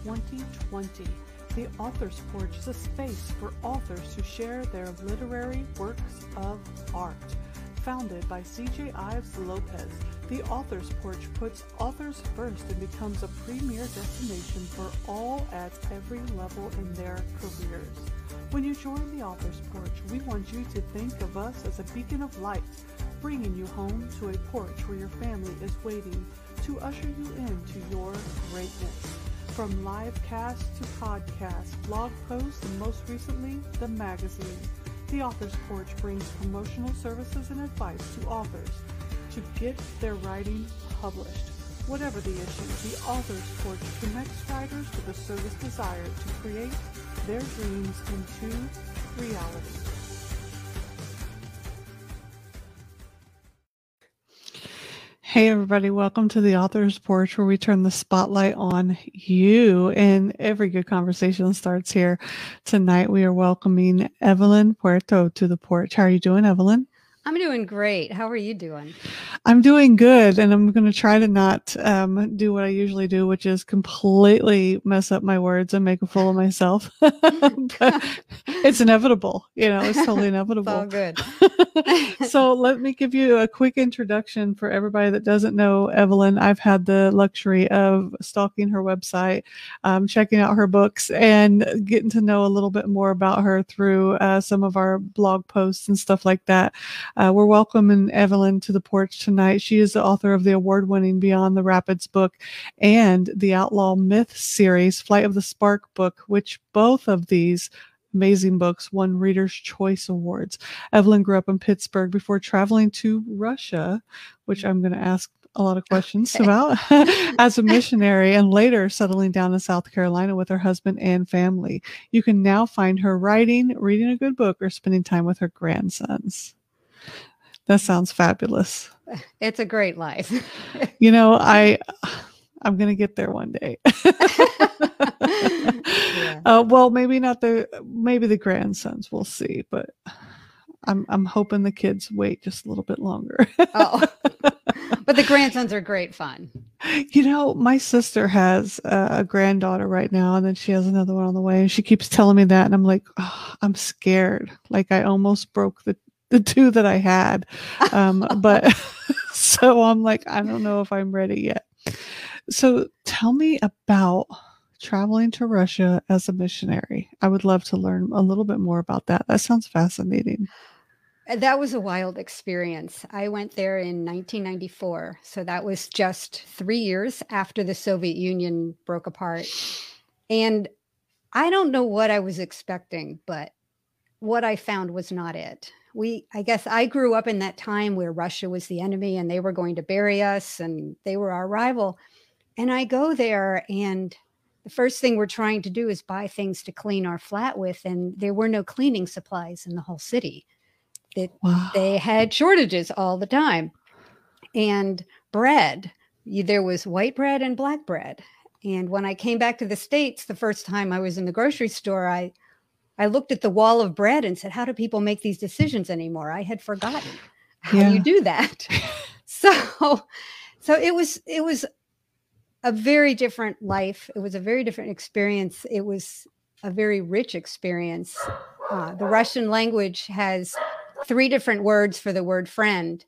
Established in 2020, the Author's Porch is a space for authors to share their literary works of art. Founded by CJ Ives Lopez, the Author's Porch puts authors first and becomes a premier destination for all at every level in their careers. When you join the Author's Porch, we want you to think of us as a beacon of light, bringing you home to a porch where your family is waiting to usher you into your greatness. From live cast to podcast, blog posts, and most recently, the magazine. The Author's Porch brings promotional services and advice to authors to get their writing published. Whatever the issue, the Author's Porch connects writers with a service desire to create their dreams into reality. Hey, everybody, welcome to the Author's Porch, where we turn the spotlight on you. And every good conversation starts here. Tonight, we are welcoming Evelyn Puerto to the porch. How are you doing, Evelyn? I'm doing great. How are you doing? I'm doing good, and I'm going to try to not um, do what I usually do, which is completely mess up my words and make a fool of myself. but it's inevitable, you know. It's totally inevitable. all good. so let me give you a quick introduction for everybody that doesn't know Evelyn. I've had the luxury of stalking her website, um, checking out her books, and getting to know a little bit more about her through uh, some of our blog posts and stuff like that. Uh, we're welcoming Evelyn to the porch tonight. She is the author of the award winning Beyond the Rapids book and the Outlawed Myth series, Flight of the Spark book, which both of these amazing books won Reader's Choice Awards. Evelyn grew up in Pittsburgh before traveling to Russia, which I'm going to ask a lot of questions okay. about as a missionary and later settling down in South Carolina with her husband and family. You can now find her writing, reading a good book, or spending time with her grandsons. That sounds fabulous. It's a great life. you know, I I'm gonna get there one day. yeah. uh, well, maybe not the maybe the grandsons. We'll see, but I'm I'm hoping the kids wait just a little bit longer. oh, but the grandsons are great fun. You know, my sister has a granddaughter right now, and then she has another one on the way, and she keeps telling me that, and I'm like, oh, I'm scared. Like I almost broke the the two that I had. Um, but so I'm like, I don't know if I'm ready yet. So tell me about traveling to Russia as a missionary. I would love to learn a little bit more about that. That sounds fascinating. Uh, that was a wild experience. I went there in 1994. So that was just three years after the Soviet Union broke apart. And I don't know what I was expecting, but what I found was not it we i guess i grew up in that time where russia was the enemy and they were going to bury us and they were our rival. And i go there and the first thing we're trying to do is buy things to clean our flat with and there were no cleaning supplies in the whole city. That wow. they had shortages all the time. And bread there was white bread and black bread. And when i came back to the states the first time i was in the grocery store i I looked at the wall of bread and said, How do people make these decisions anymore? I had forgotten how yeah. you do that. so so it was it was a very different life. It was a very different experience. It was a very rich experience. Uh, the Russian language has three different words for the word friend.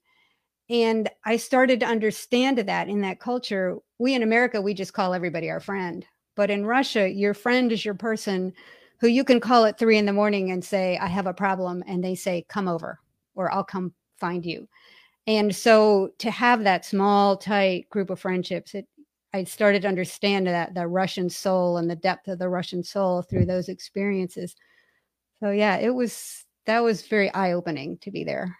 And I started to understand that in that culture. We in America, we just call everybody our friend. But in Russia, your friend is your person who you can call at three in the morning and say, I have a problem. And they say, come over or I'll come find you. And so to have that small, tight group of friendships, it, I started to understand that the Russian soul and the depth of the Russian soul through those experiences. So yeah, it was that was very eye opening to be there.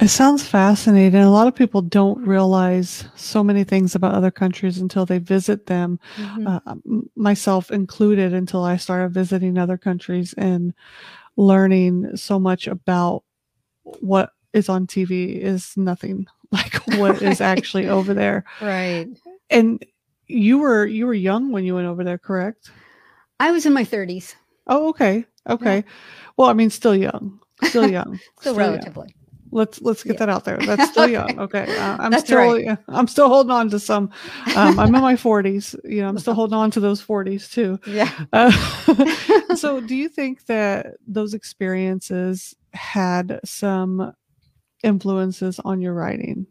It sounds fascinating. A lot of people don't realize so many things about other countries until they visit them, mm-hmm. uh, myself included, until I started visiting other countries and learning so much about what is on TV is nothing like what is actually over there. Right. And you were you were young when you went over there, correct? I was in my 30s. Oh, okay. Okay. Yeah. Well, I mean still young. Still young. still, still, relatively. Young Let's let's get yeah. that out there. That's still young. Okay, uh, I'm That's still right. I'm still holding on to some. Um, I'm in my 40s. You know, I'm still holding on to those 40s too. Yeah. Uh, so, do you think that those experiences had some influences on your writing?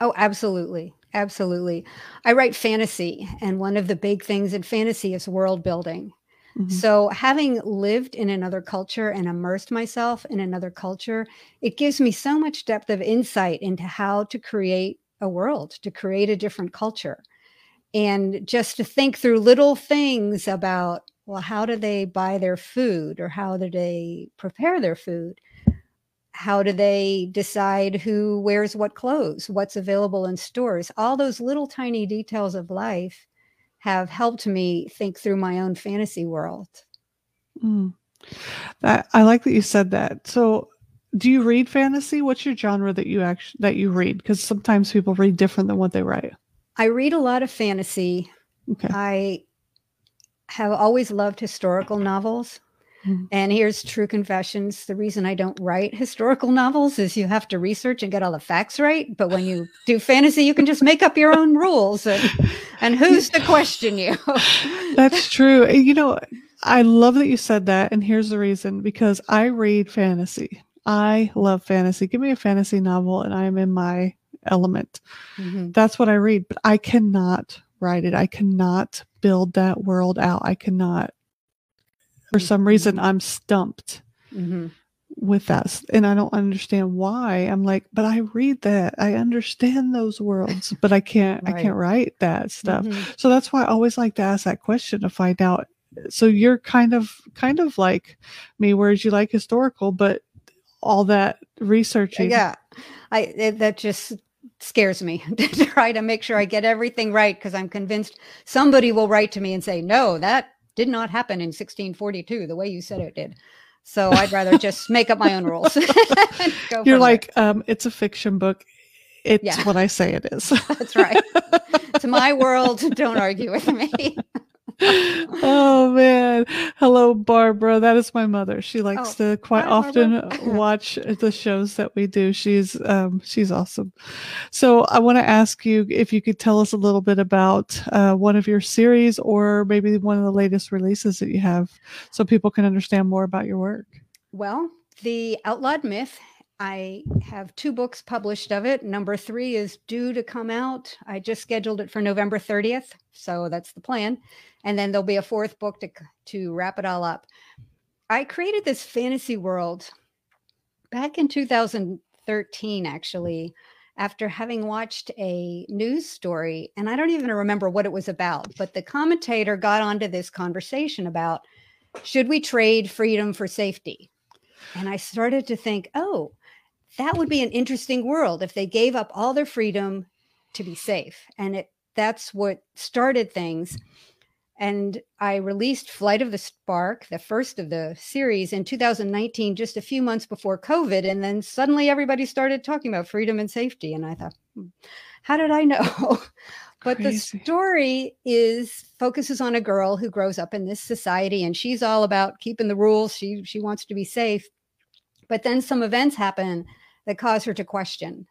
Oh, absolutely. Absolutely. I write fantasy, and one of the big things in fantasy is world building. Mm-hmm. So, having lived in another culture and immersed myself in another culture, it gives me so much depth of insight into how to create a world, to create a different culture. And just to think through little things about, well, how do they buy their food or how do they prepare their food? How do they decide who wears what clothes, what's available in stores? All those little tiny details of life have helped me think through my own fantasy world. Mm. That, I like that you said that. So, do you read fantasy? What's your genre that you actually that you read? Because sometimes people read different than what they write. I read a lot of fantasy. Okay. I have always loved historical novels. Mm-hmm. And here's true confessions. The reason I don't write historical novels is you have to research and get all the facts right. But when you do fantasy, you can just make up your own rules. And, and who's to question you? That's true. You know, I love that you said that. And here's the reason because I read fantasy. I love fantasy. Give me a fantasy novel and I am in my element. Mm-hmm. That's what I read, but I cannot write it. I cannot build that world out. I cannot for some reason I'm stumped mm-hmm. with that. And I don't understand why. I'm like, but I read that. I understand those worlds, but I can't right. I can't write that stuff. Mm-hmm. So that's why I always like to ask that question to find out. So you're kind of kind of like me, whereas you like historical, but all that researching. Yeah. I that just scares me to try to make sure I get everything right because I'm convinced somebody will write to me and say, no, that did not happen in 1642 the way you said it did. So I'd rather just make up my own rules. You're like, um, it's a fiction book. It's yeah. what I say it is. That's right. it's my world. Don't argue with me oh man. Hello, Barbara. That is my mother. She likes oh, to quite hi, often watch the shows that we do. She's um she's awesome. So I want to ask you if you could tell us a little bit about uh, one of your series or maybe one of the latest releases that you have so people can understand more about your work. Well, the Outlawed Myth I have two books published of it. Number three is due to come out. I just scheduled it for November 30th. So that's the plan. And then there'll be a fourth book to, to wrap it all up. I created this fantasy world back in 2013, actually, after having watched a news story. And I don't even remember what it was about, but the commentator got onto this conversation about should we trade freedom for safety? And I started to think, oh, that would be an interesting world if they gave up all their freedom to be safe. And it that's what started things. And I released Flight of the Spark, the first of the series, in 2019, just a few months before COVID. And then suddenly everybody started talking about freedom and safety. And I thought, hmm, how did I know? but the story is focuses on a girl who grows up in this society and she's all about keeping the rules. She she wants to be safe. But then some events happen that cause her to question.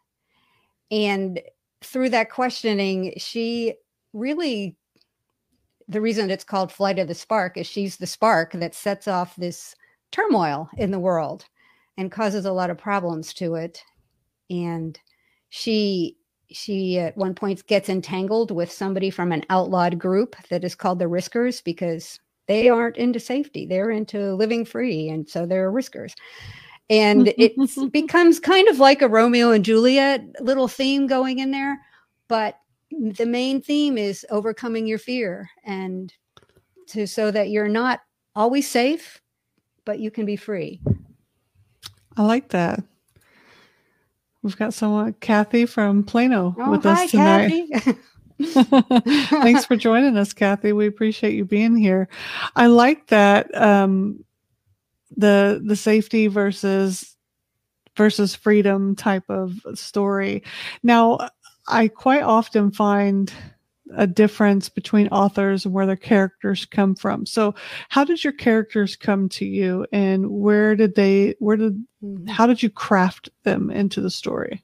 And through that questioning, she really, the reason it's called Flight of the Spark is she's the spark that sets off this turmoil in the world and causes a lot of problems to it. And she she at one point gets entangled with somebody from an outlawed group that is called the riskers because they aren't into safety they're into living free and so they're riskers and it becomes kind of like a Romeo and Juliet little theme going in there, but the main theme is overcoming your fear and to so that you're not always safe, but you can be free. I like that. We've got someone, Kathy from Plano, oh, with hi, us tonight. Thanks for joining us, Kathy. We appreciate you being here. I like that um, the the safety versus versus freedom type of story. Now, I quite often find a difference between authors and where their characters come from. So, how did your characters come to you, and where did they? Where did? Mm-hmm. How did you craft them into the story?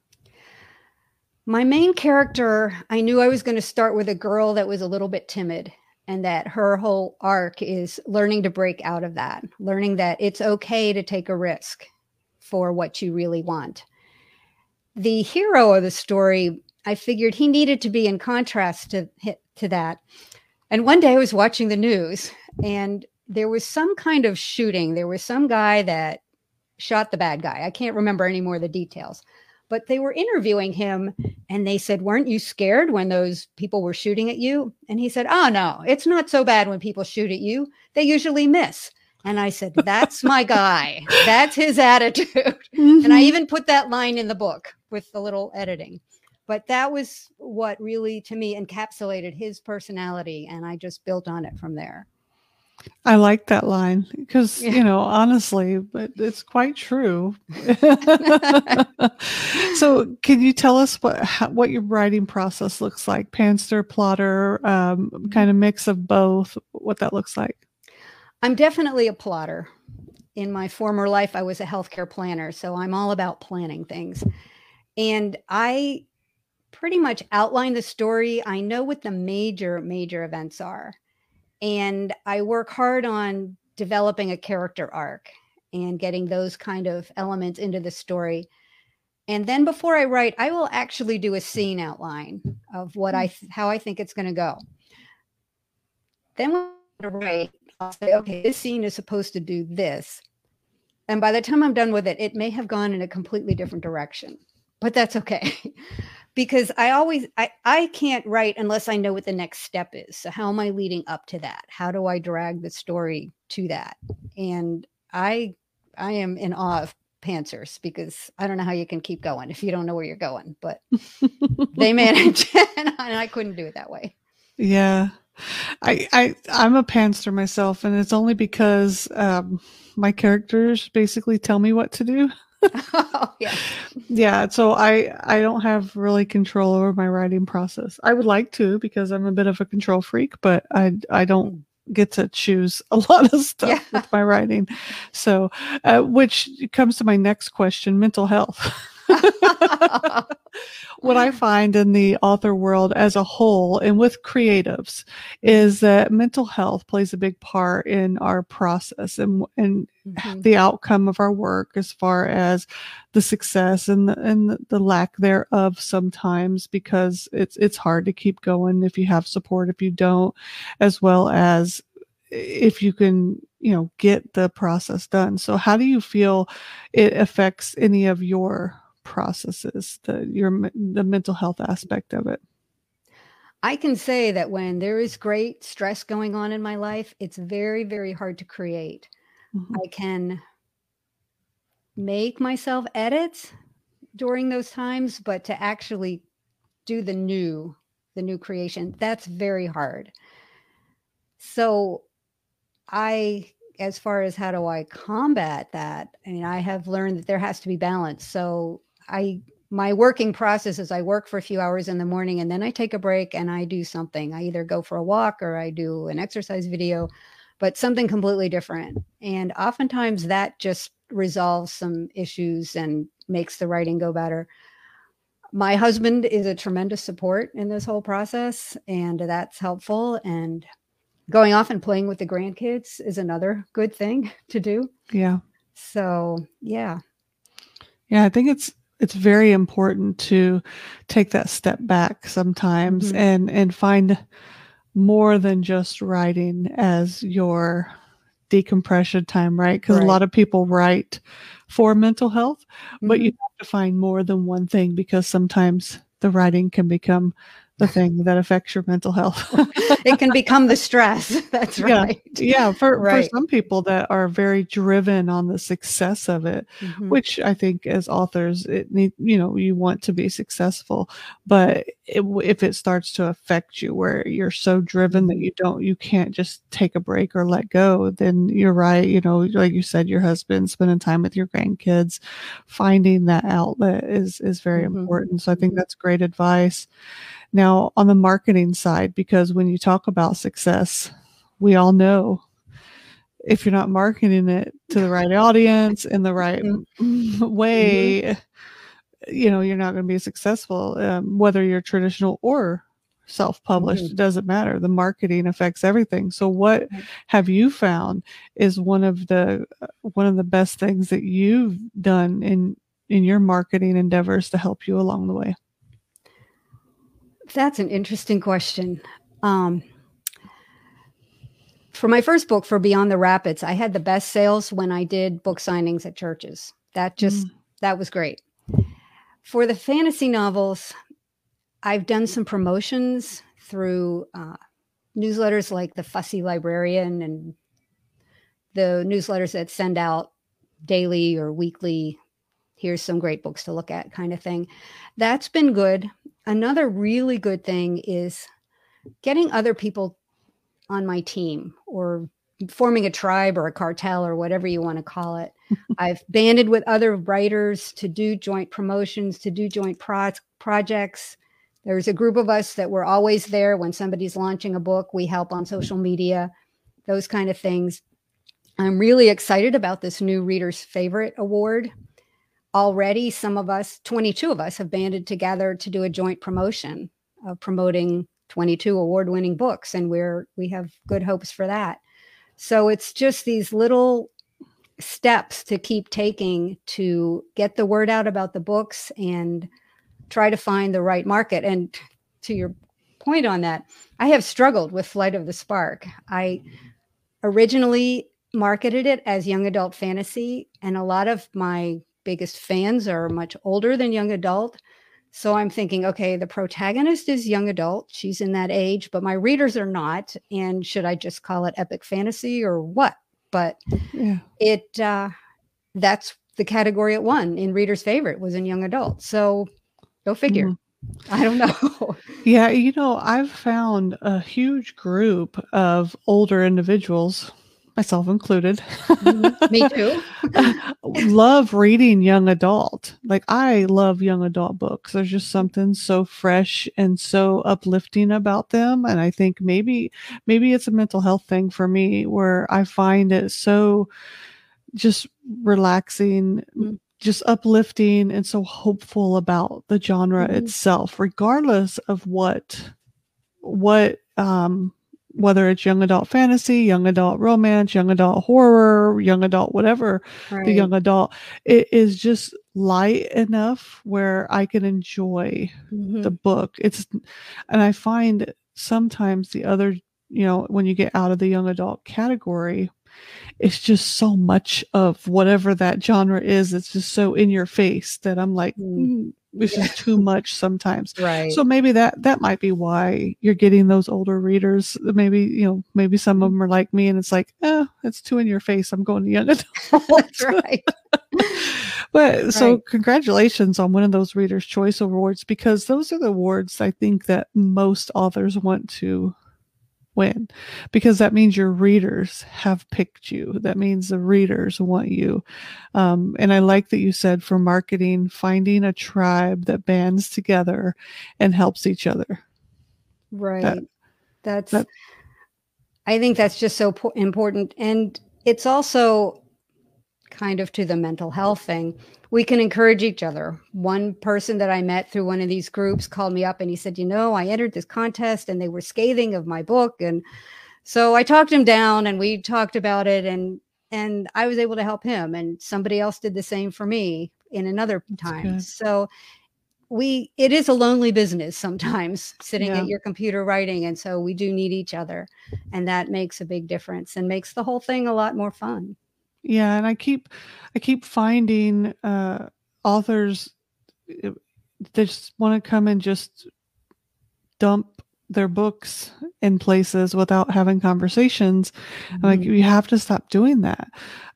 My main character, I knew I was going to start with a girl that was a little bit timid, and that her whole arc is learning to break out of that, learning that it's okay to take a risk for what you really want. The hero of the story I figured he needed to be in contrast to to that. And one day I was watching the news and there was some kind of shooting. There was some guy that shot the bad guy. I can't remember any more of the details. But they were interviewing him and they said, Weren't you scared when those people were shooting at you? And he said, Oh, no, it's not so bad when people shoot at you. They usually miss. And I said, That's my guy. That's his attitude. Mm-hmm. And I mm-hmm. even put that line in the book with the little editing but that was what really to me encapsulated his personality and i just built on it from there i like that line because yeah. you know honestly but it's quite true so can you tell us what how, what your writing process looks like Pantser, plotter um, kind of mix of both what that looks like i'm definitely a plotter in my former life i was a healthcare planner so i'm all about planning things and i pretty much outline the story. I know what the major, major events are. And I work hard on developing a character arc and getting those kind of elements into the story. And then before I write, I will actually do a scene outline of what I hmm. how I think it's going to go. Then when I write, I'll say, okay, this scene is supposed to do this. And by the time I'm done with it, it may have gone in a completely different direction, but that's okay. because I always I I can't write unless I know what the next step is. So how am I leading up to that? How do I drag the story to that? And I I am in awe of pantsers because I don't know how you can keep going if you don't know where you're going, but they manage and I couldn't do it that way. Yeah. I I I'm a pantser myself and it's only because um my characters basically tell me what to do oh, yeah. Yeah. So I I don't have really control over my writing process. I would like to because I'm a bit of a control freak, but I I don't get to choose a lot of stuff yeah. with my writing. So, uh, which comes to my next question: mental health. what I find in the author world as a whole and with creatives is that mental health plays a big part in our process and, and mm-hmm. the outcome of our work as far as the success and the, and the lack thereof sometimes because it's it's hard to keep going if you have support if you don't as well as if you can you know get the process done so how do you feel it affects any of your processes the your the mental health aspect of it i can say that when there is great stress going on in my life it's very very hard to create mm-hmm. i can make myself edits during those times but to actually do the new the new creation that's very hard so i as far as how do I combat that, I mean, I have learned that there has to be balance. So I my working process is I work for a few hours in the morning and then I take a break and I do something. I either go for a walk or I do an exercise video, but something completely different. And oftentimes that just resolves some issues and makes the writing go better. My husband is a tremendous support in this whole process, and that's helpful. And going off and playing with the grandkids is another good thing to do. Yeah. So, yeah. Yeah, I think it's it's very important to take that step back sometimes mm-hmm. and and find more than just writing as your decompression time right because right. a lot of people write for mental health mm-hmm. but you mm-hmm. have to find more than one thing because sometimes the writing can become the thing that affects your mental health. it can become the stress. That's right. Yeah, yeah for, right. for some people that are very driven on the success of it, mm-hmm. which I think as authors, it need you know you want to be successful, but it, if it starts to affect you where you're so driven that you don't you can't just take a break or let go then you're right you know like you said your husband spending time with your grandkids finding that outlet is is very mm-hmm. important so i think mm-hmm. that's great advice now on the marketing side because when you talk about success we all know if you're not marketing it to the right audience in the right mm-hmm. way mm-hmm. you know you're not going to be successful um, whether you're traditional or self-published mm-hmm. it doesn't matter. The marketing affects everything. So what have you found is one of the uh, one of the best things that you've done in in your marketing endeavors to help you along the way that's an interesting question um, for my first book for beyond the rapids i had the best sales when i did book signings at churches that just mm. that was great for the fantasy novels, I've done some promotions through uh, newsletters like the Fussy Librarian and the newsletters that send out daily or weekly. Here's some great books to look at, kind of thing. That's been good. Another really good thing is getting other people on my team or forming a tribe or a cartel or whatever you want to call it. I've banded with other writers to do joint promotions, to do joint pro- projects. There's a group of us that we're always there when somebody's launching a book. We help on social media, those kind of things. I'm really excited about this new Reader's Favorite Award. Already, some of us, 22 of us, have banded together to do a joint promotion of promoting 22 award-winning books, and we're we have good hopes for that. So it's just these little steps to keep taking to get the word out about the books and try to find the right market. And to your point on that, I have struggled with Flight of the Spark. I originally marketed it as young adult fantasy, and a lot of my biggest fans are much older than young adult. So I'm thinking, okay, the protagonist is young adult. She's in that age, but my readers are not. And should I just call it epic fantasy or what? But yeah. it uh, that's the category it won in reader's favorite was in young adult. So go figure. Mm. I don't know. yeah, you know, I've found a huge group of older individuals myself included. mm-hmm. Me too. love reading young adult. Like I love young adult books. There's just something so fresh and so uplifting about them. And I think maybe maybe it's a mental health thing for me where I find it so just relaxing. Mm-hmm. Just uplifting and so hopeful about the genre mm-hmm. itself, regardless of what what um whether it's young adult fantasy, young adult romance, young adult horror, young adult whatever, right. the young adult, it is just light enough where I can enjoy mm-hmm. the book. It's, and I find sometimes the other, you know, when you get out of the young adult category, it's just so much of whatever that genre is. It's just so in your face that I'm like, mm which yeah. is too much sometimes. Right. So maybe that that might be why you're getting those older readers. Maybe you know, maybe some of them are like me, and it's like, eh, it's too in your face. I'm going to young adults. That's right. but right. so congratulations on one of those Readers' Choice Awards because those are the awards I think that most authors want to win. Because that means your readers have picked you. That means the readers want you. Um, and i like that you said for marketing finding a tribe that bands together and helps each other. Right. That, that's that, i think that's just so po- important. And it's also kind of to the mental health thing we can encourage each other. One person that I met through one of these groups called me up and he said, You know, I entered this contest and they were scathing of my book. And so I talked him down and we talked about it and and I was able to help him. And somebody else did the same for me in another time. So we it is a lonely business sometimes sitting yeah. at your computer writing and so we do need each other and that makes a big difference and makes the whole thing a lot more fun yeah, and I keep I keep finding uh authors uh, that just want to come and just dump their books in places without having conversations. Mm-hmm. Like you have to stop doing that.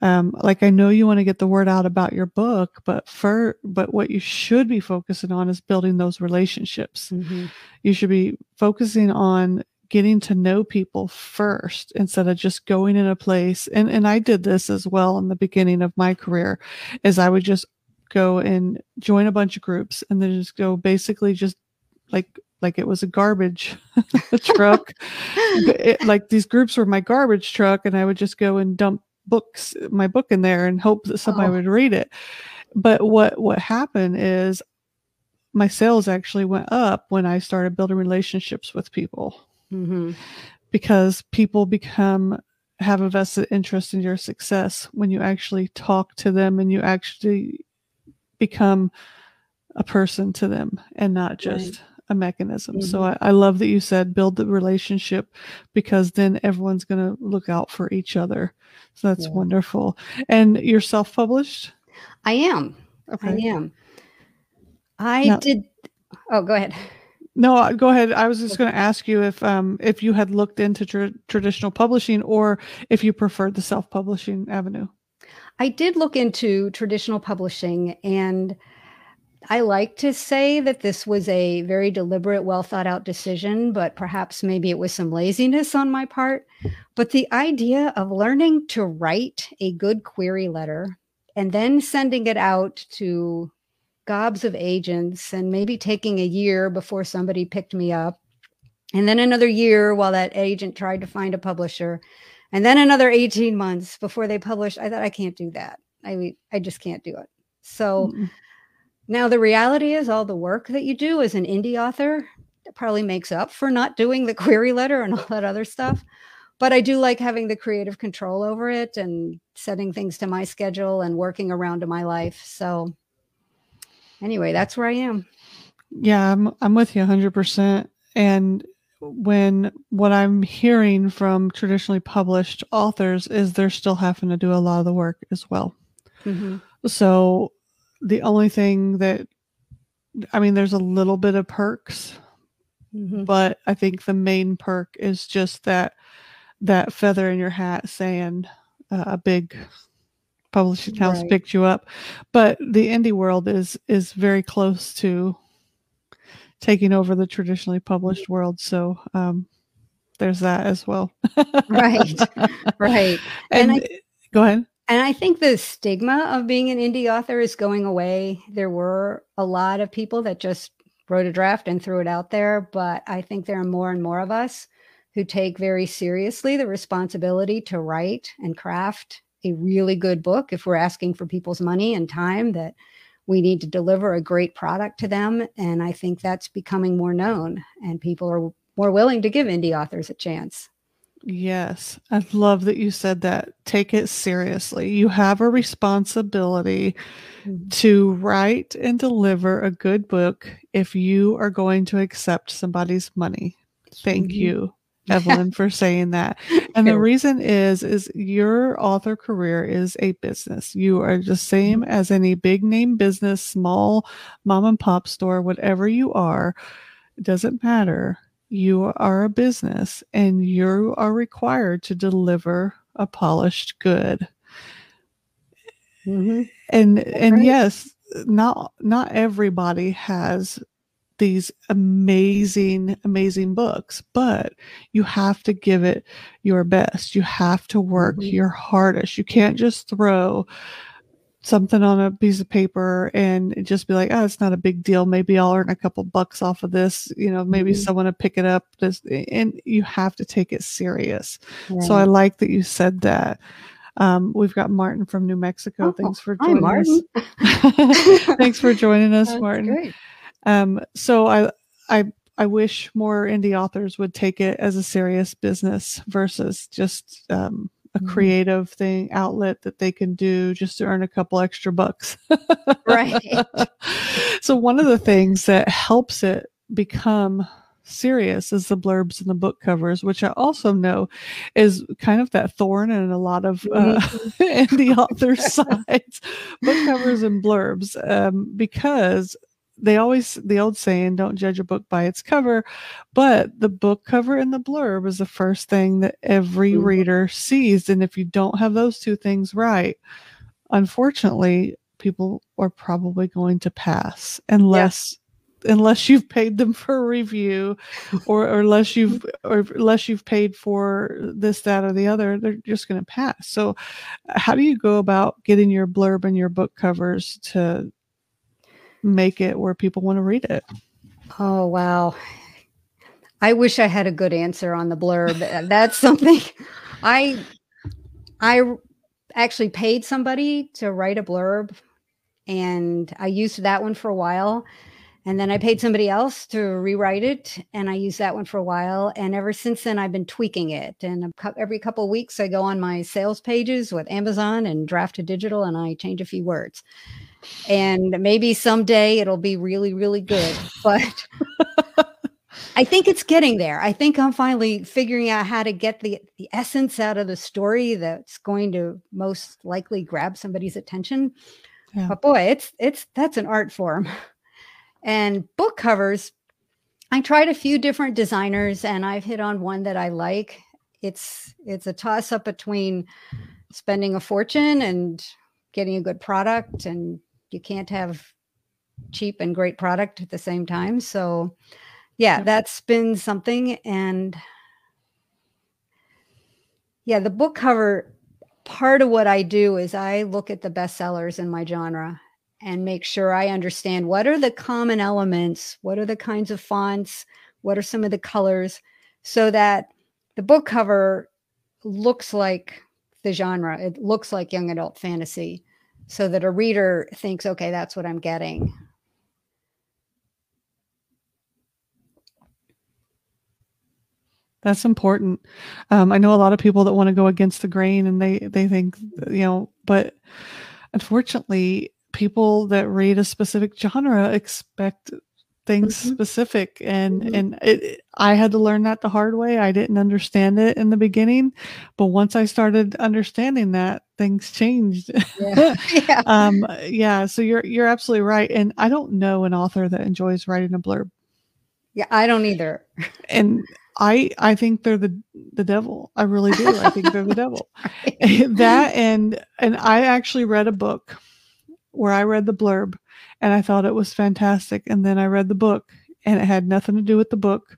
Um, like I know you want to get the word out about your book, but for but what you should be focusing on is building those relationships. Mm-hmm. You should be focusing on getting to know people first instead of just going in a place and and I did this as well in the beginning of my career is I would just go and join a bunch of groups and then just go basically just like like it was a garbage truck. It, like these groups were my garbage truck and I would just go and dump books my book in there and hope that somebody oh. would read it. But what what happened is my sales actually went up when I started building relationships with people mm-hmm. because people become have a vested interest in your success when you actually talk to them and you actually become a person to them and not just right. a mechanism. Mm-hmm. So I, I, love that you said build the relationship because then everyone's going to look out for each other. So that's yeah. wonderful. And you're self published? I am. Okay. I am. I now, did. Oh, go ahead. No, uh, go ahead. I was just going to ask you if um, if you had looked into tra- traditional publishing or if you preferred the self publishing avenue. I did look into traditional publishing, and I like to say that this was a very deliberate, well thought out decision, but perhaps maybe it was some laziness on my part. But the idea of learning to write a good query letter and then sending it out to gobs of agents and maybe taking a year before somebody picked me up. And then another year while that agent tried to find a publisher. And then another 18 months before they published. I thought I can't do that. I I just can't do it. So mm-hmm. now the reality is all the work that you do as an indie author probably makes up for not doing the query letter and all that other stuff. But I do like having the creative control over it and setting things to my schedule and working around to my life. So anyway, that's where I am. Yeah, I'm I'm with you 100%. And when what I'm hearing from traditionally published authors is they're still having to do a lot of the work as well. Mm-hmm. So the only thing that I mean, there's a little bit of perks, mm-hmm. but I think the main perk is just that that feather in your hat saying uh, a big publishing house right. picked you up. But the indie world is is very close to taking over the traditionally published world. So um, there's that as well. right, right. And, and I, go ahead. And I think the stigma of being an indie author is going away. There were a lot of people that just wrote a draft and threw it out there, but I think there are more and more of us who take very seriously the responsibility to write and craft a really good book if we're asking for people's money and time that we need to deliver a great product to them. And i think that's becoming more known and people are more willing to give indie authors a chance. Yes. I love that you said that. Take it seriously. You have a responsibility mm-hmm. to write and deliver a good book if you are going to accept somebody's money. Thank mm-hmm. you Evelyn, for saying that. And the reason is, is your author career is a business. You are the same mm-hmm. as any big name business, small mom and pop store, whatever you are, it doesn't matter. You are a business and you are required to deliver a polished good. Mm-hmm. And, and right. yes, not, not everybody has these amazing, amazing books, but you have to give it your best. You have to work mm-hmm. your hardest. You can't just throw something on a piece of paper and just be like, oh, it's not a big deal. Maybe I'll earn a couple bucks off of this. You know, maybe mm-hmm. someone will pick it up. This, and you have to take it serious. Right. So I like that you said that. Um, we've got Martin from New Mexico. Oh, Thanks for joining hi, Martin. us. Thanks for joining us, That's Martin. Great. Um, so I, I, I wish more indie authors would take it as a serious business versus just um, a mm-hmm. creative thing outlet that they can do just to earn a couple extra bucks. right. so one of the things that helps it become serious is the blurbs and the book covers, which I also know is kind of that thorn in a lot of uh, mm-hmm. indie authors' sides, book covers and blurbs, um, because they always the old saying don't judge a book by its cover but the book cover and the blurb is the first thing that every mm-hmm. reader sees and if you don't have those two things right unfortunately people are probably going to pass unless yeah. unless you've paid them for a review or, or unless you've or unless you've paid for this that or the other they're just going to pass so how do you go about getting your blurb and your book covers to make it where people want to read it oh wow i wish i had a good answer on the blurb uh, that's something i i actually paid somebody to write a blurb and I used that one for a while. And then I paid somebody else to rewrite it, and I used that one for a while. And ever since then, I've been tweaking it. And every couple of weeks, I go on my sales pages with Amazon and Draft2Digital, and I change a few words. And maybe someday it'll be really, really good. But I think it's getting there. I think I'm finally figuring out how to get the, the essence out of the story that's going to most likely grab somebody's attention. Yeah. But boy, it's it's that's an art form. And book covers, I tried a few different designers and I've hit on one that I like. It's it's a toss up between spending a fortune and getting a good product and you can't have cheap and great product at the same time. So yeah, that's been something and yeah, the book cover part of what I do is I look at the bestsellers in my genre and make sure I understand what are the common elements, what are the kinds of fonts, what are some of the colors, so that the book cover looks like the genre. It looks like young adult fantasy, so that a reader thinks, okay, that's what I'm getting. That's important. Um, I know a lot of people that want to go against the grain and they, they think, you know, but unfortunately, people that read a specific genre expect things mm-hmm. specific and mm-hmm. and it, i had to learn that the hard way i didn't understand it in the beginning but once i started understanding that things changed yeah. yeah. um yeah so you're you're absolutely right and i don't know an author that enjoys writing a blurb yeah i don't either and I I think they're the the devil. I really do. I think they're the devil. that and and I actually read a book where I read the blurb and I thought it was fantastic and then I read the book and it had nothing to do with the book,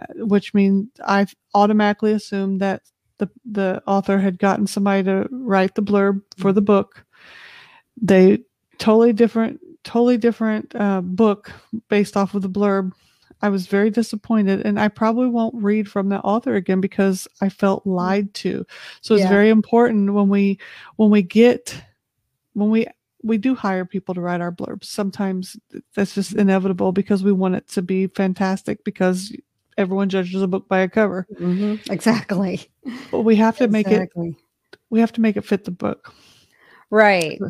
uh, which means I automatically assumed that the the author had gotten somebody to write the blurb for the book. They totally different totally different uh, book based off of the blurb I was very disappointed and I probably won't read from that author again because I felt mm. lied to. So it's yeah. very important when we when we get when we we do hire people to write our blurbs. Sometimes that's just inevitable because we want it to be fantastic because everyone judges a book by a cover. Mm-hmm. Exactly. But we have to exactly. make it we have to make it fit the book. Right.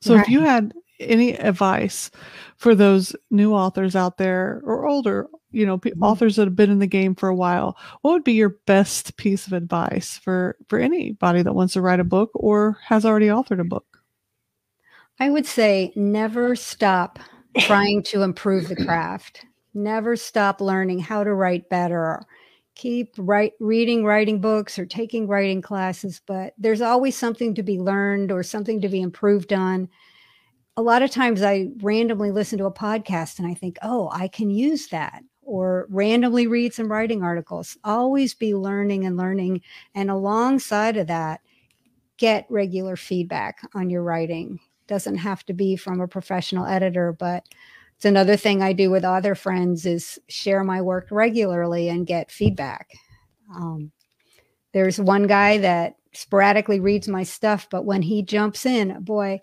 So right. if you had any advice for those new authors out there or older, you know, mm-hmm. authors that have been in the game for a while, what would be your best piece of advice for for anybody that wants to write a book or has already authored a book? I would say never stop trying to improve the craft. Never stop learning how to write better. Keep write, reading writing books or taking writing classes, but there's always something to be learned or something to be improved on a lot of times I randomly listen to a podcast and I think, oh, I can use that, or randomly read some writing articles. Always be learning and learning. And alongside of that, get regular feedback on your writing. Doesn't have to be from a professional editor, but it's another thing I do with other friends is share my work regularly and get feedback. Um, there's one guy that sporadically reads my stuff, but when he jumps in, boy,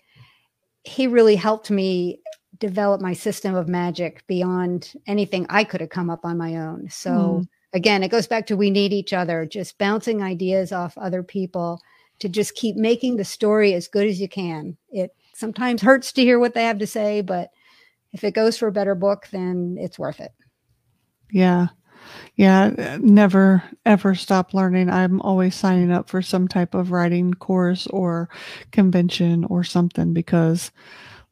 he really helped me develop my system of magic beyond anything I could have come up on my own. So mm. again, it goes back to we need each other, just bouncing ideas off other people to just keep making the story as good as you can. It sometimes hurts to hear what they have to say, but if it goes for a better book, then it's worth it. Yeah. Yeah, never ever stop learning. I'm always signing up for some type of writing course or convention or something because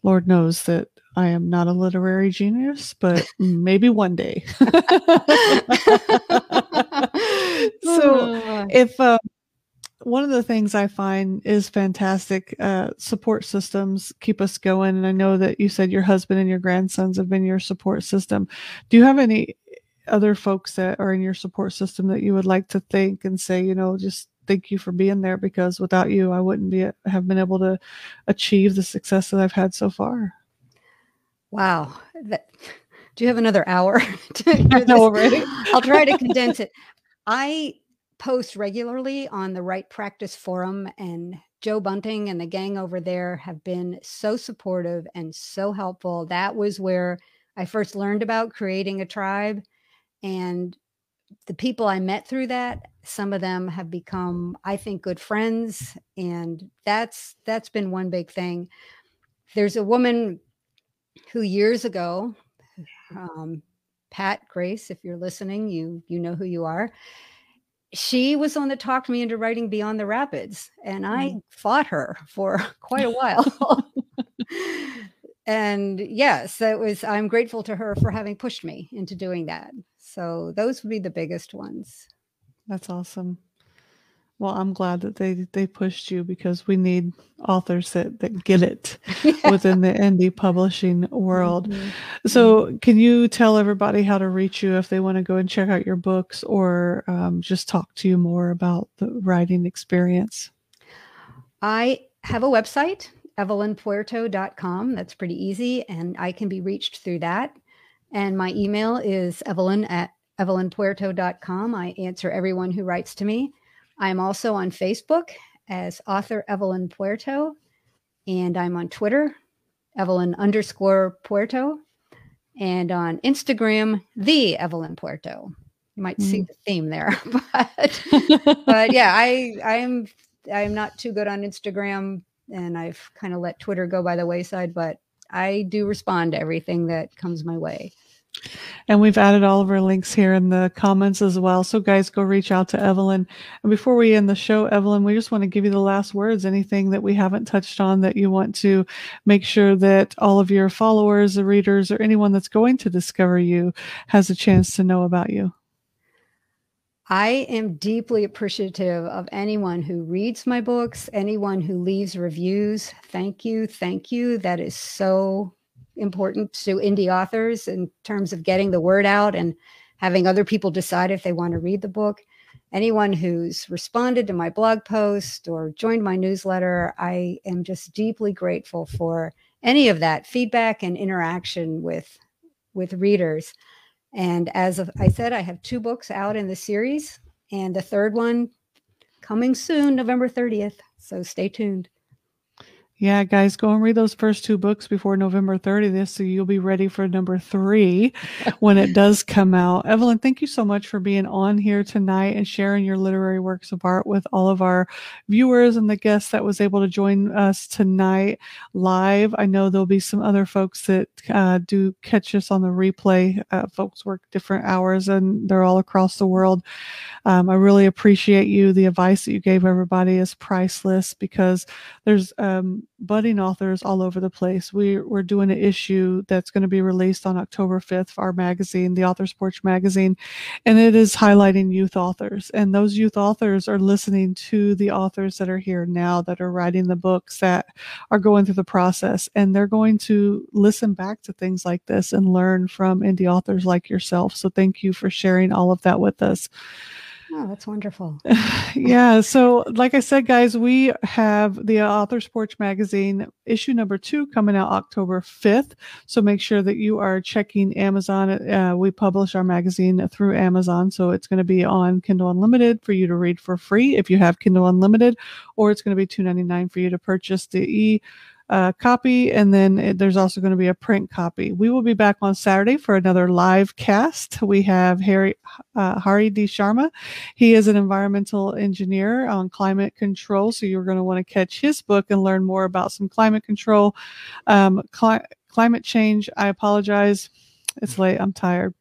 Lord knows that I am not a literary genius, but maybe one day. so, if uh, one of the things I find is fantastic uh, support systems keep us going, and I know that you said your husband and your grandsons have been your support system. Do you have any other folks that are in your support system that you would like to thank and say, you know, just thank you for being there because without you, I wouldn't be have been able to achieve the success that I've had so far. Wow. That, do you have another hour to this? Already? I'll try to condense it. I post regularly on the Write Practice Forum, and Joe Bunting and the gang over there have been so supportive and so helpful. That was where I first learned about creating a tribe. And the people I met through that, some of them have become, I think, good friends. And that's that's been one big thing. There's a woman who years ago, um, Pat Grace, if you're listening, you you know who you are. She was on the talked me into writing Beyond the Rapids, and I mm. fought her for quite a while. and yes, it was. I'm grateful to her for having pushed me into doing that. So those would be the biggest ones. That's awesome. Well, I'm glad that they they pushed you because we need authors that that get it yeah. within the indie publishing world. Mm-hmm. So, mm-hmm. can you tell everybody how to reach you if they want to go and check out your books or um, just talk to you more about the writing experience? I have a website, evelynpuerto.com. That's pretty easy, and I can be reached through that. And my email is evelyn at evelynpuerto.com. I answer everyone who writes to me. I'm also on Facebook as author Evelyn Puerto, and I'm on Twitter, Evelyn underscore Puerto, and on Instagram, the Evelyn Puerto. You might mm. see the theme there, but but yeah, I I'm I'm not too good on Instagram, and I've kind of let Twitter go by the wayside, but I do respond to everything that comes my way. And we've added all of our links here in the comments as well. So, guys, go reach out to Evelyn. And before we end the show, Evelyn, we just want to give you the last words. Anything that we haven't touched on that you want to make sure that all of your followers, or readers, or anyone that's going to discover you has a chance to know about you? I am deeply appreciative of anyone who reads my books, anyone who leaves reviews. Thank you. Thank you. That is so important to indie authors in terms of getting the word out and having other people decide if they want to read the book. Anyone who's responded to my blog post or joined my newsletter, I am just deeply grateful for any of that feedback and interaction with with readers. And as I said, I have two books out in the series, and the third one coming soon, November 30th. So stay tuned. Yeah, guys, go and read those first two books before November 30th so you'll be ready for number three when it does come out. Evelyn, thank you so much for being on here tonight and sharing your literary works of art with all of our viewers and the guests that was able to join us tonight live. I know there'll be some other folks that uh, do catch us on the replay. Uh, folks work different hours and they're all across the world. Um, I really appreciate you. The advice that you gave everybody is priceless because there's um, budding authors all over the place. We, we're doing an issue that's going to be released on October 5th for our magazine, the Author's Porch magazine, and it is highlighting youth authors. And those youth authors are listening to the authors that are here now that are writing the books that are going through the process. And they're going to listen back to things like this and learn from indie authors like yourself. So thank you for sharing all of that with us. Oh, that's wonderful. yeah. So, like I said, guys, we have the Author's Porch magazine issue number two coming out October 5th. So, make sure that you are checking Amazon. Uh, we publish our magazine through Amazon. So, it's going to be on Kindle Unlimited for you to read for free if you have Kindle Unlimited, or it's going to be $2.99 for you to purchase the e uh, copy, and then it, there's also going to be a print copy. We will be back on Saturday for another live cast. We have Harry uh, Hari D. Sharma. He is an environmental engineer on climate control, so you're going to want to catch his book and learn more about some climate control, um, cli- climate change. I apologize it's late. I'm tired.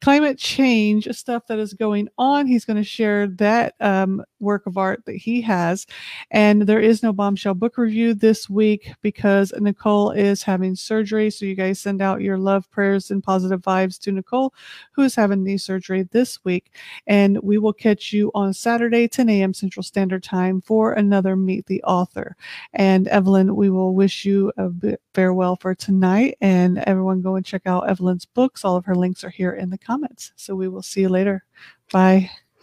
Climate change stuff that is going on. He's going to share that um, work of art that he has. And there is no bombshell book review this week because Nicole is having surgery. So you guys send out your love, prayers, and positive vibes to Nicole, who is having knee surgery this week. And we will catch you on Saturday, 10 a.m. Central Standard Time for another Meet the Author. And Evelyn, we will wish you a farewell for tonight. And everyone go and check out Evelyn's books. All of her links are here in the comments. So we will see you later. Bye.